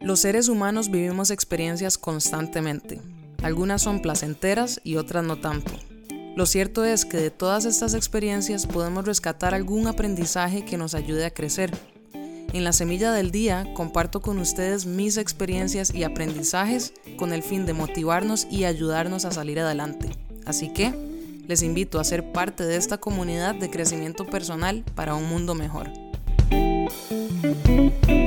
Los seres humanos vivimos experiencias constantemente. Algunas son placenteras y otras no tanto. Lo cierto es que de todas estas experiencias podemos rescatar algún aprendizaje que nos ayude a crecer. En la semilla del día comparto con ustedes mis experiencias y aprendizajes con el fin de motivarnos y ayudarnos a salir adelante. Así que les invito a ser parte de esta comunidad de crecimiento personal para un mundo mejor. Thank you.